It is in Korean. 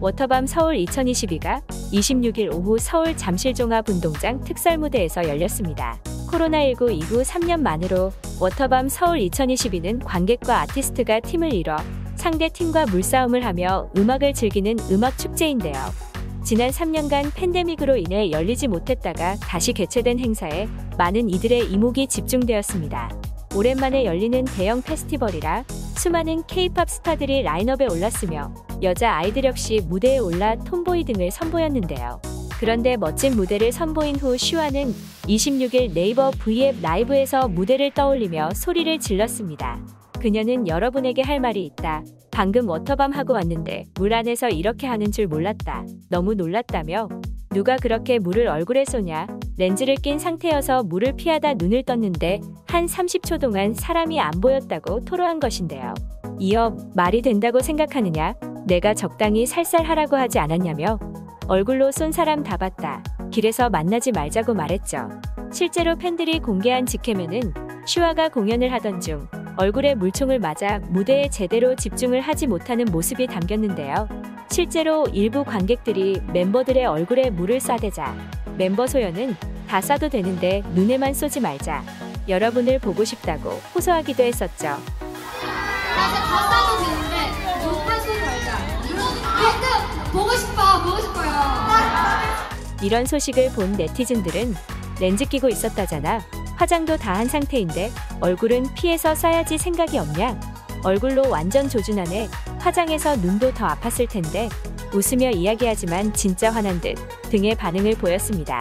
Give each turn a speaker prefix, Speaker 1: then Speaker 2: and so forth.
Speaker 1: 워터밤 서울 2022가 26일 오후 서울 잠실종합 운동장 특설 무대에서 열렸습니다. 코로나19 이후 3년 만으로 워터밤 서울 2022는 관객과 아티스트가 팀을 이뤄 상대 팀과 물싸움을 하며 음악을 즐기는 음악 축제인데요. 지난 3년간 팬데믹으로 인해 열리지 못했다가 다시 개최된 행사에 많은 이들의 이목이 집중되었습니다. 오랜만에 열리는 대형 페스티벌이라 수많은 K-팝 스타들이 라인업에 올랐으며 여자 아이들 역시 무대에 올라 톰보이 등을 선보였는데요. 그런데 멋진 무대를 선보인 후 슈아는 26일 네이버 V앱 라이브에서 무대를 떠올리며 소리를 질렀습니다. 그녀는 여러분에게 할 말이 있다. 방금 워터밤 하고 왔는데 물 안에서 이렇게 하는 줄 몰랐다. 너무 놀랐다며 누가 그렇게 물을 얼굴에 쏘냐? 렌즈를 낀 상태여서 물을 피하다 눈을 떴는데 한 30초 동안 사람이 안 보였다고 토로한 것인데요. 이어 말이 된다고 생각하느냐? 내가 적당히 살살하라고 하지 않았냐며 얼굴로 쏜 사람 다 봤다. 길에서 만나지 말자고 말했죠. 실제로 팬들이 공개한 직캠에는 슈아가 공연을 하던 중 얼굴에 물총을 맞아 무대에 제대로 집중을 하지 못하는 모습이 담겼는데요. 실제로 일부 관객들이 멤버들의 얼굴에 물을 쏴대자 멤버 소연은 다 쏴도 되는데 눈에만 쏘지 말자 여러분을 보고 싶다고 호소하기도 했었죠.
Speaker 2: 나다 싸도 되는데 눈만 쏘지 말자. 가끔 보고 싶어, 보고 싶어요.
Speaker 1: 이런 소식을 본 네티즌들은 렌즈 끼고 있었다잖아. 화장도 다 한 상태인데 얼굴은 피해서 쏴야지 생각이 없냐? 얼굴로 완전 조준하네. 화장해서 눈도 더 아팠을 텐데 웃으며 이야기하지만 진짜 화난 듯 등의 반응을 보였습니다.